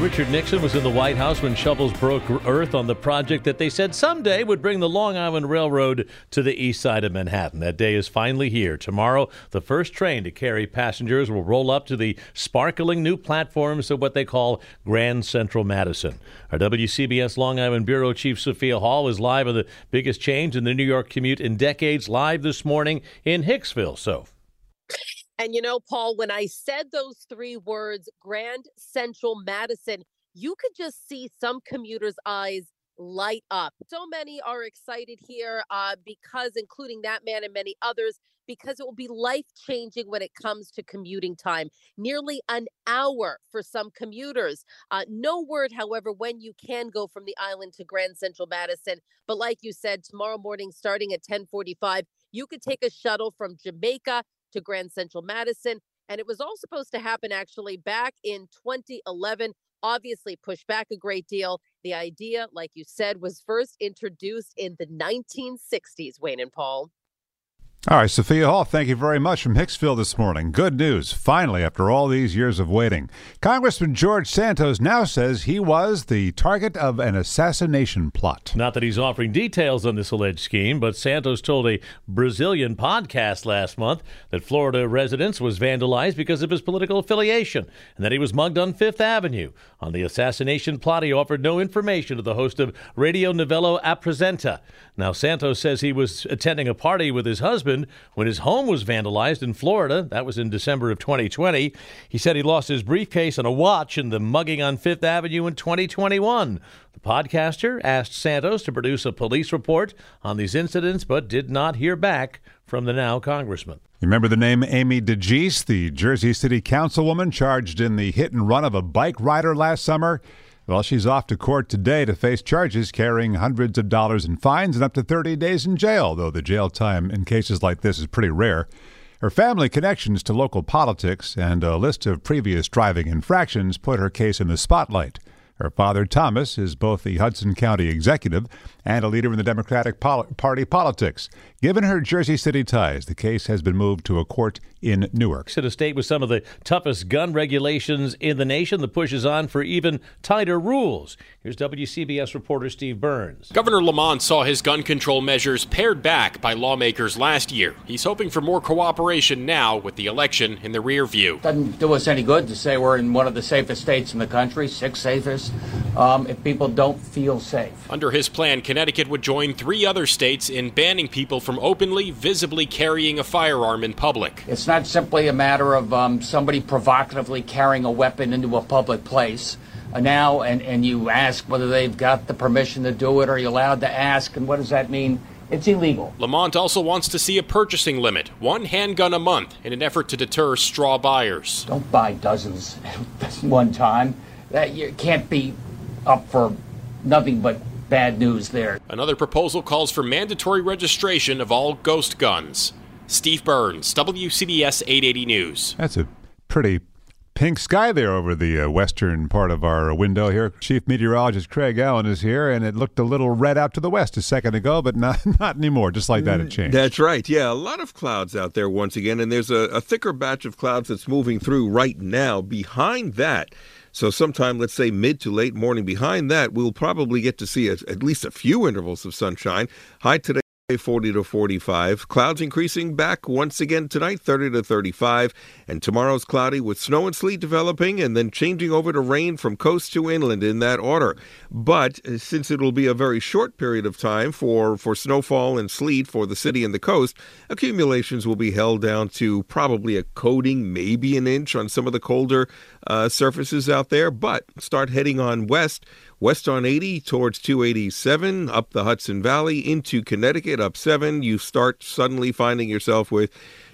Richard Nixon was in the White House when shovels broke earth on the project that they said someday would bring the Long Island Railroad to the east side of Manhattan. That day is finally here. Tomorrow, the first train to carry passengers will roll up to the sparkling new platforms of what they call Grand Central Madison. Our WCBS Long Island Bureau Chief Sophia Hall is live on the biggest change in the New York commute in decades, live this morning in Hicksville. So, and you know, Paul, when I said those three words, Grand Central Madison, you could just see some commuters' eyes light up. So many are excited here uh, because, including that man and many others, because it will be life changing when it comes to commuting time. Nearly an hour for some commuters. Uh, no word, however, when you can go from the island to Grand Central Madison. But like you said, tomorrow morning, starting at 1045, you could take a shuttle from Jamaica to Grand Central Madison. And it was all supposed to happen actually back in 2011. Obviously, pushed back a great deal. The idea, like you said, was first introduced in the 1960s, Wayne and Paul. All right, Sophia Hall, thank you very much from Hicksville this morning. Good news, finally, after all these years of waiting. Congressman George Santos now says he was the target of an assassination plot. Not that he's offering details on this alleged scheme, but Santos told a Brazilian podcast last month that Florida residence was vandalized because of his political affiliation and that he was mugged on Fifth Avenue. On the assassination plot, he offered no information to the host of Radio Novelo Apresenta. Now, Santos says he was attending a party with his husband when his home was vandalized in Florida. That was in December of 2020. He said he lost his briefcase and a watch in the mugging on Fifth Avenue in 2021. The podcaster asked Santos to produce a police report on these incidents, but did not hear back from the now congressman. You remember the name Amy DeGise, the Jersey City councilwoman charged in the hit and run of a bike rider last summer? Well, she's off to court today to face charges carrying hundreds of dollars in fines and up to 30 days in jail, though the jail time in cases like this is pretty rare. Her family connections to local politics and a list of previous driving infractions put her case in the spotlight. Her father, Thomas, is both the Hudson County executive and a leader in the Democratic Pol- Party politics. Given her Jersey City ties, the case has been moved to a court in Newark. To a state with some of the toughest gun regulations in the nation, the push is on for even tighter rules. Here's WCBS reporter Steve Burns. Governor Lamont saw his gun control measures pared back by lawmakers last year. He's hoping for more cooperation now with the election in the rear view. Doesn't do us any good to say we're in one of the safest states in the country, sixth safest, um, if people don't feel safe. Under his plan, Connecticut would join three other states in banning people from openly, visibly carrying a firearm in public. It's not simply a matter of um, somebody provocatively carrying a weapon into a public place. Uh, now, and, and you ask whether they've got the permission to do it. Are you allowed to ask? And what does that mean? It's illegal. Lamont also wants to see a purchasing limit, one handgun a month, in an effort to deter straw buyers. Don't buy dozens at one time. That you can't be up for nothing but bad news there. Another proposal calls for mandatory registration of all ghost guns. Steve Burns, WCBS 880 News. That's a pretty pink sky there over the uh, western part of our window here. Chief Meteorologist Craig Allen is here, and it looked a little red out to the west a second ago, but not not anymore. Just like that, it changed. That's right. Yeah, a lot of clouds out there once again, and there's a, a thicker batch of clouds that's moving through right now. Behind that, so sometime, let's say mid to late morning behind that, we'll probably get to see a, at least a few intervals of sunshine. High today. 40 to 45. Clouds increasing back once again tonight, 30 to 35. And tomorrow's cloudy with snow and sleet developing and then changing over to rain from coast to inland in that order. But uh, since it'll be a very short period of time for, for snowfall and sleet for the city and the coast, accumulations will be held down to probably a coating, maybe an inch on some of the colder uh, surfaces out there. But start heading on west West on 80 towards 287, up the Hudson Valley into Connecticut, up 7. You start suddenly finding yourself with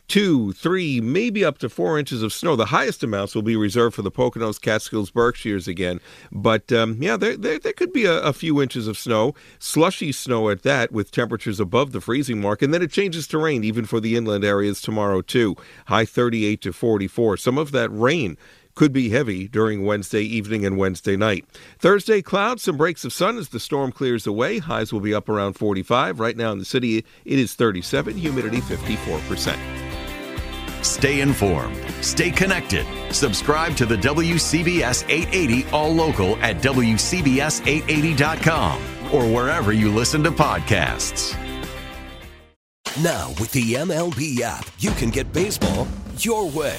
two, three, maybe up to four inches of snow. The highest amounts will be reserved for the Poconos, Catskills, Berkshires again. But um, yeah, there, there, there, could be a, a, few inches of snow, slushy snow at that, with temperatures above the freezing mark. And then it changes to rain, even for the inland areas tomorrow, too. High 38 to 44. Some of that rain could be heavy during Wednesday evening and Wednesday night. Thursday, clouds, some breaks of sun as the storm clears away. Highs will be up around 45. Right now in the city, it is 37, humidity 54%. Stay informed, stay connected. Subscribe to the WCBS 880 All Local at WCBS880.com or wherever you listen to podcasts. Now, with the MLB app, you can get baseball your way.